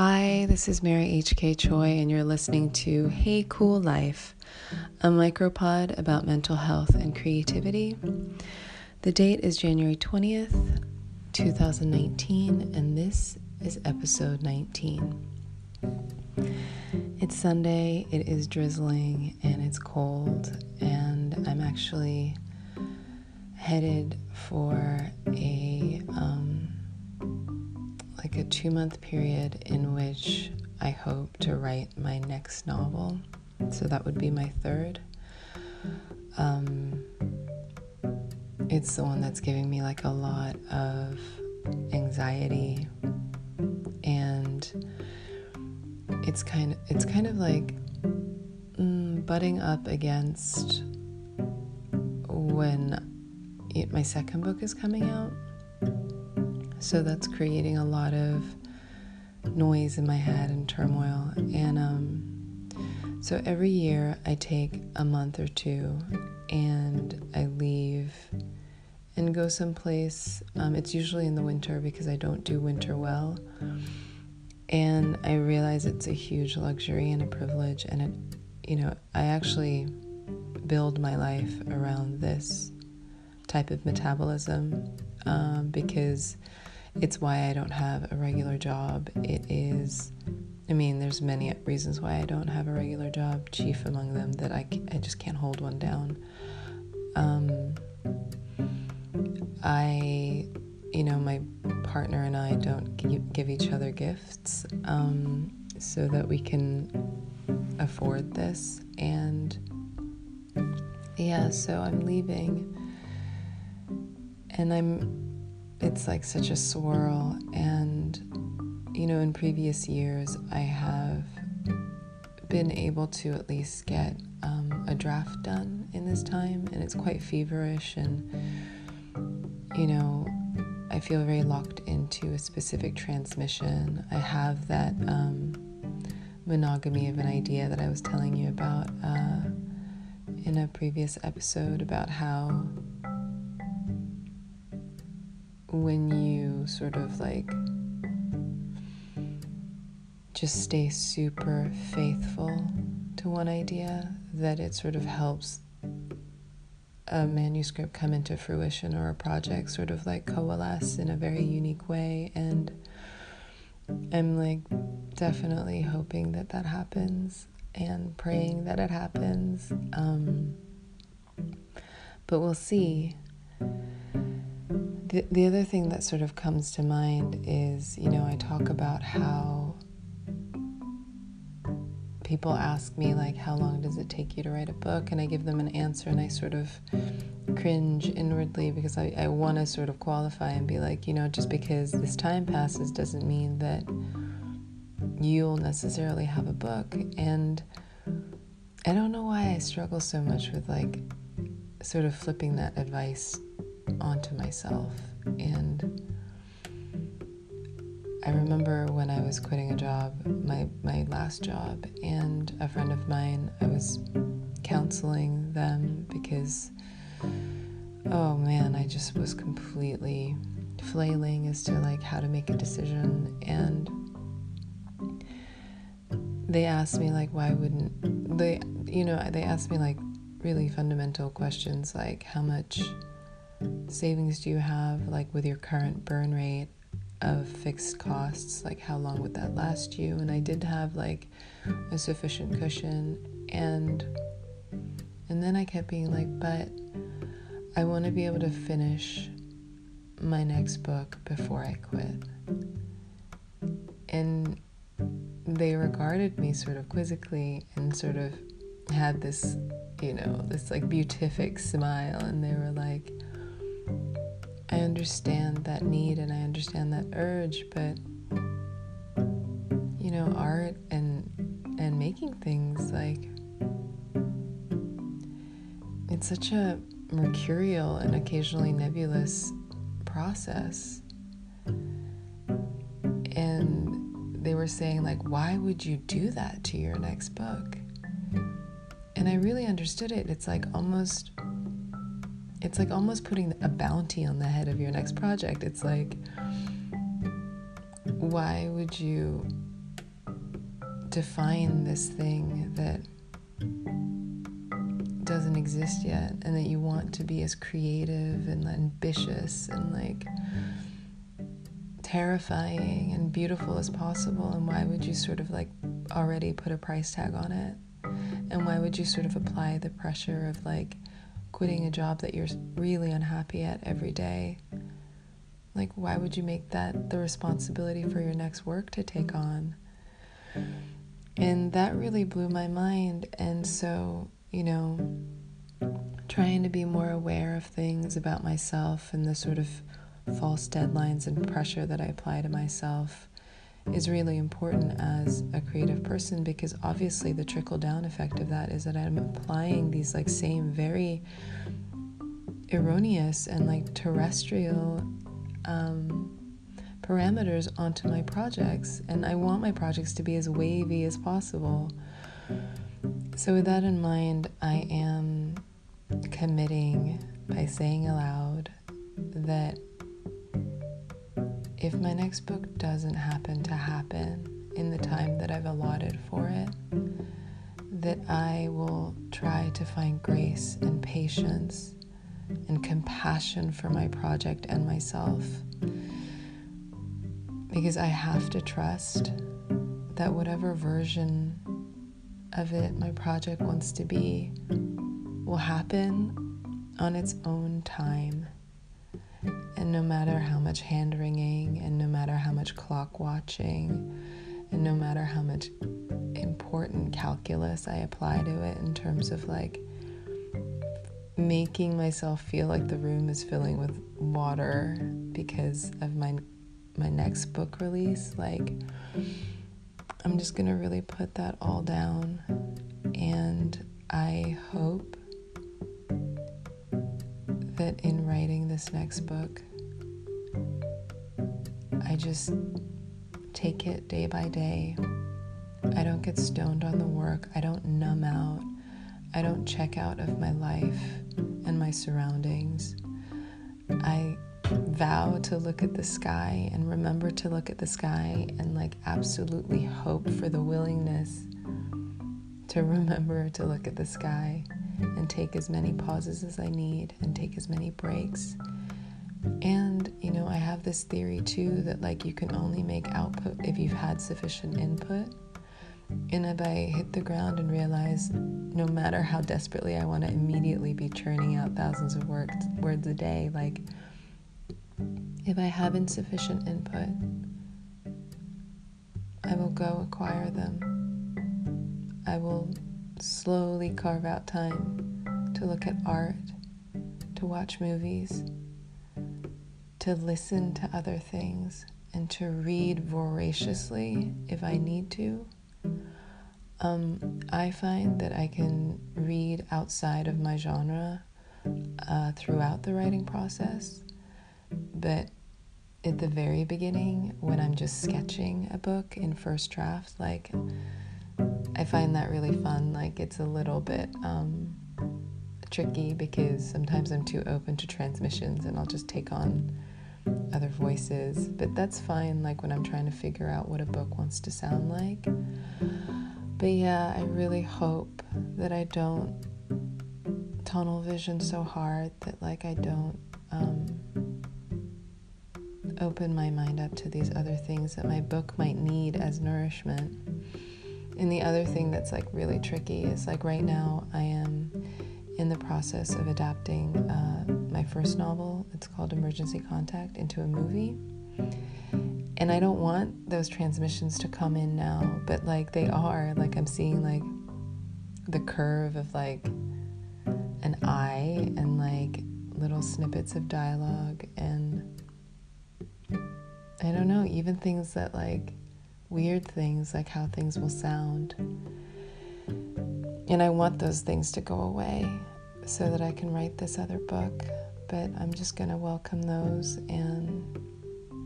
Hi, this is Mary H.K. Choi, and you're listening to Hey Cool Life, a micropod about mental health and creativity. The date is January 20th, 2019, and this is episode 19. It's Sunday, it is drizzling, and it's cold, and I'm actually headed for a um, like a two month period in which I hope to write my next novel. So that would be my third. Um, it's the one that's giving me like a lot of anxiety and it's kind of it's kind of like mm, butting up against when it, my second book is coming out so that's creating a lot of noise in my head and turmoil. And um, so every year I take a month or two and I leave and go someplace. Um, it's usually in the winter because I don't do winter well. And I realize it's a huge luxury and a privilege. And it, you know, I actually build my life around this type of metabolism um, because it's why I don't have a regular job. It is, I mean, there's many reasons why I don't have a regular job, chief among them that I, I just can't hold one down. Um, I, you know, my partner and I don't give each other gifts um, so that we can afford this. And yeah, so I'm leaving and I'm it's like such a swirl. And, you know, in previous years, I have been able to at least get um, a draft done in this time, and it's quite feverish. And, you know, I feel very locked into a specific transmission. I have that um, monogamy of an idea that I was telling you about uh, in a previous episode about how when you sort of like just stay super faithful to one idea, that it sort of helps a manuscript come into fruition or a project sort of like coalesce in a very unique way. And I'm like definitely hoping that that happens and praying that it happens. Um, but we'll see. The, the other thing that sort of comes to mind is, you know, I talk about how people ask me, like, how long does it take you to write a book? And I give them an answer and I sort of cringe inwardly because I, I want to sort of qualify and be like, you know, just because this time passes doesn't mean that you'll necessarily have a book. And I don't know why I struggle so much with like sort of flipping that advice onto myself. And I remember when I was quitting a job, my, my last job, and a friend of mine, I was counseling them because, oh man, I just was completely flailing as to like how to make a decision. And they asked me, like, why wouldn't they, you know, they asked me like really fundamental questions like how much savings do you have, like with your current burn rate of fixed costs? Like, how long would that last you? And I did have like a sufficient cushion, and and then I kept being like, but I want to be able to finish my next book before I quit. And they regarded me sort of quizzically and sort of had this, you know, this like beatific smile, and they were like, I understand that need and I understand that urge, but you know, art and and making things like it's such a mercurial and occasionally nebulous process. And they were saying like why would you do that to your next book? And I really understood it. It's like almost it's like almost putting a bounty on the head of your next project. It's like, why would you define this thing that doesn't exist yet and that you want to be as creative and ambitious and like terrifying and beautiful as possible and why would you sort of like already put a price tag on it and why would you sort of apply the pressure of like quitting a mm. job that you're really unhappy at every day like why would you make that the responsibility for your next work to take on? And that really blew my mind. And so you know, trying to be more aware of things about myself and the sort of false deadlines and pressure that I apply to myself is really important as a creative person because obviously the trickle down effect of that is that I'm applying these like same very erroneous and like terrestrial um, parameters onto my projects and I want my projects to be as wavy as possible. So, with that in mind, I am committing by saying aloud that if my next book doesn't happen to happen in the time that I've allotted for it, that I will try to find grace and patience and compassion for my project and myself. Because I have to trust that whatever version of it my project wants to be will happen on its own time. And no matter how much hand wringing, and no matter how much clock watching, and no matter how much important calculus I apply to it in terms of like making myself feel like the room is filling with water because of my my next book release like I'm just going to really put that all down. And I hope that in writing this next book, I just take it day by day. I don't get stoned on the work. I don't numb out. I don't check out of my life and my surroundings. I vow to look at the sky and remember to look at the sky and like absolutely hope for the willingness to remember to look at the sky and take as many pauses as I need and take as many breaks. And, you know, I have this theory too that like you can only make output if you've had sufficient input. And if I hit the ground and realize no matter how desperately I want to immediately be churning out thousands of words, words a day, like if I have insufficient input, I will go acquire them. I will slowly carve out time to look at art, to watch movies, to listen to other things, and to read voraciously if I need to. Um, I find that I can read outside of my genre uh, throughout the writing process, but at the very beginning when I'm just sketching a book in first draft, like I find that really fun. Like it's a little bit um, tricky because sometimes I'm too open to transmissions and I'll just take on other voices. But that's fine, like when I'm trying to figure out what a book wants to sound like. But yeah, I really hope that I don't tunnel vision so hard that like I don't um, open my mind up to these other things that my book might need as nourishment. And the other thing that's like really tricky is like right now I am in the process of adapting uh, my first novel. It's called Emergency Contact into a movie. And I don't want those transmissions to come in now, but like they are. Like I'm seeing like the curve of like an eye and like little snippets of dialogue and I don't know, even things that like weird things, like how things will sound. And I want those things to go away so that I can write this other book. But I'm just going to welcome those and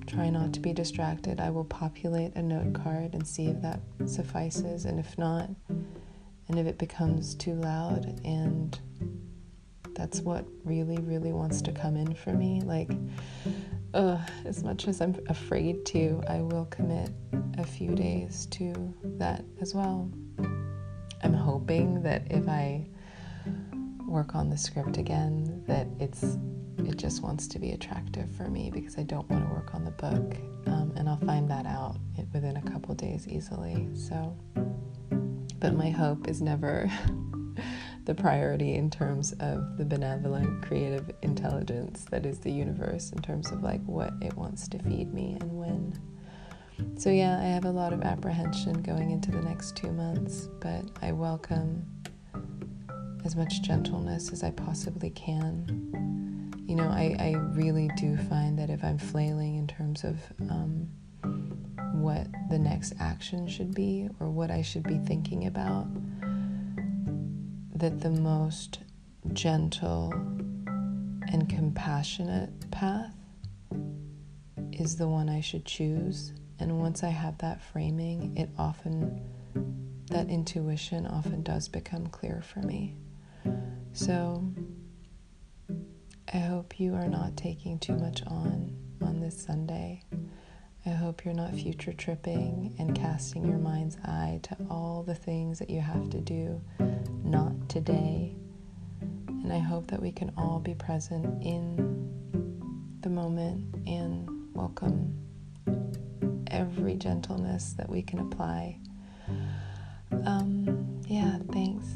try not to be distracted. I will populate a note card and see if that suffices. And if not, and if it becomes too loud and that's what really, really wants to come in for me, like as much as I'm afraid to, I will commit a few days to that as well. I'm hoping that if I work on the script again, that it's it just wants to be attractive for me because I don't want to work on the book, um, and I'll find that out within a couple days easily. So, but my hope is never the priority in terms of the benevolent creative intelligence that is the universe in terms of like what it wants to feed me and when. So, yeah, I have a lot of apprehension going into the next two months, but I welcome as much gentleness as I possibly can. You know, I, I really do find that if I'm flailing in terms of um, what the next action should be or what I should be thinking about, that the most gentle and compassionate path is the one I should choose. And once I have that framing, it often, that intuition often does become clear for me. So I hope you are not taking too much on on this Sunday. I hope you're not future tripping and casting your mind's eye to all the things that you have to do, not today. And I hope that we can all be present in the moment and welcome every gentleness that we can apply. Um, yeah, thanks.